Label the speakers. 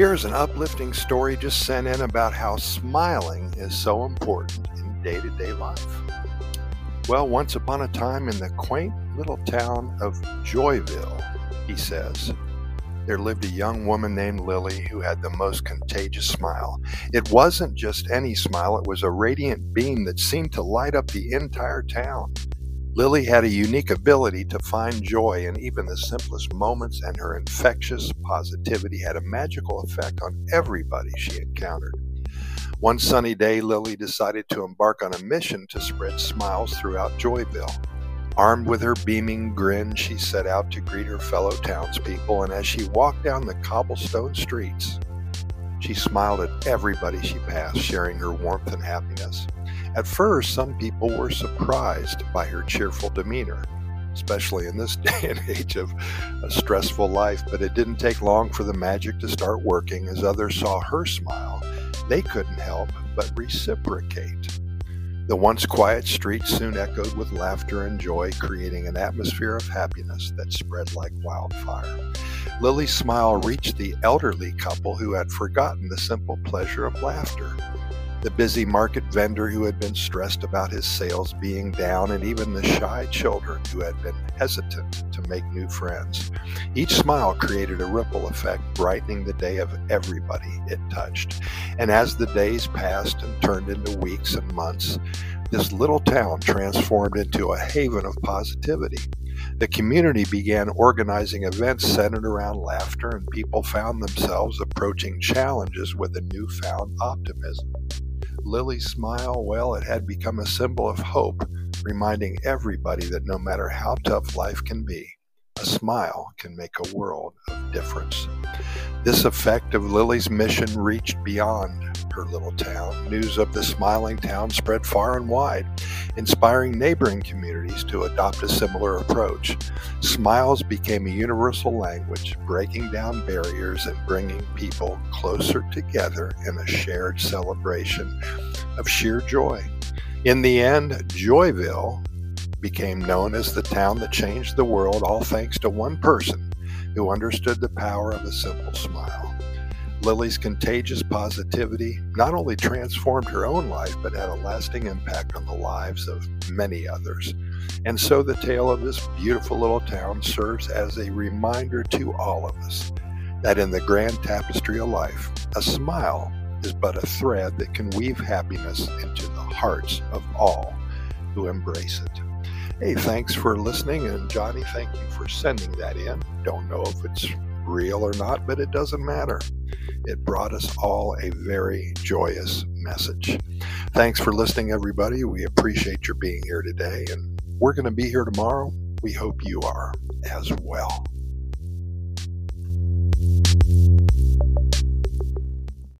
Speaker 1: Here's an uplifting story just sent in about how smiling is so important in day to day life. Well, once upon a time in the quaint little town of Joyville, he says, there lived a young woman named Lily who had the most contagious smile. It wasn't just any smile, it was a radiant beam that seemed to light up the entire town. Lily had a unique ability to find joy in even the simplest moments, and her infectious positivity had a magical effect on everybody she encountered. One sunny day, Lily decided to embark on a mission to spread smiles throughout Joyville. Armed with her beaming grin, she set out to greet her fellow townspeople, and as she walked down the cobblestone streets, she smiled at everybody she passed, sharing her warmth and happiness. At first, some people were surprised by her cheerful demeanor, especially in this day and age of a stressful life, but it didn't take long for the magic to start working as others saw her smile. They couldn't help but reciprocate. The once quiet street soon echoed with laughter and joy, creating an atmosphere of happiness that spread like wildfire. Lily's smile reached the elderly couple who had forgotten the simple pleasure of laughter the busy market vendor who had been stressed about his sales being down, and even the shy children who had been hesitant to make new friends. Each smile created a ripple effect, brightening the day of everybody it touched. And as the days passed and turned into weeks and months, this little town transformed into a haven of positivity. The community began organizing events centered around laughter, and people found themselves approaching challenges with a newfound optimism. Lily's smile, well, it had become a symbol of hope, reminding everybody that no matter how tough life can be, a smile can make a world of difference. This effect of Lily's mission reached beyond her little town. News of the smiling town spread far and wide, inspiring neighboring communities to adopt a similar approach. Smiles became a universal language, breaking down barriers and bringing people closer together in a shared celebration of sheer joy. In the end, Joyville became known as the town that changed the world, all thanks to one person who understood the power of a simple smile. Lily's contagious positivity not only transformed her own life, but had a lasting impact on the lives of many others. And so the tale of this beautiful little town serves as a reminder to all of us that in the grand tapestry of life, a smile is but a thread that can weave happiness into the hearts of all who embrace it. Hey, thanks for listening. And Johnny, thank you for sending that in. Don't know if it's real or not, but it doesn't matter. It brought us all a very joyous message. Thanks for listening, everybody. We appreciate your being here today, and we're going to be here tomorrow. We hope you are as well.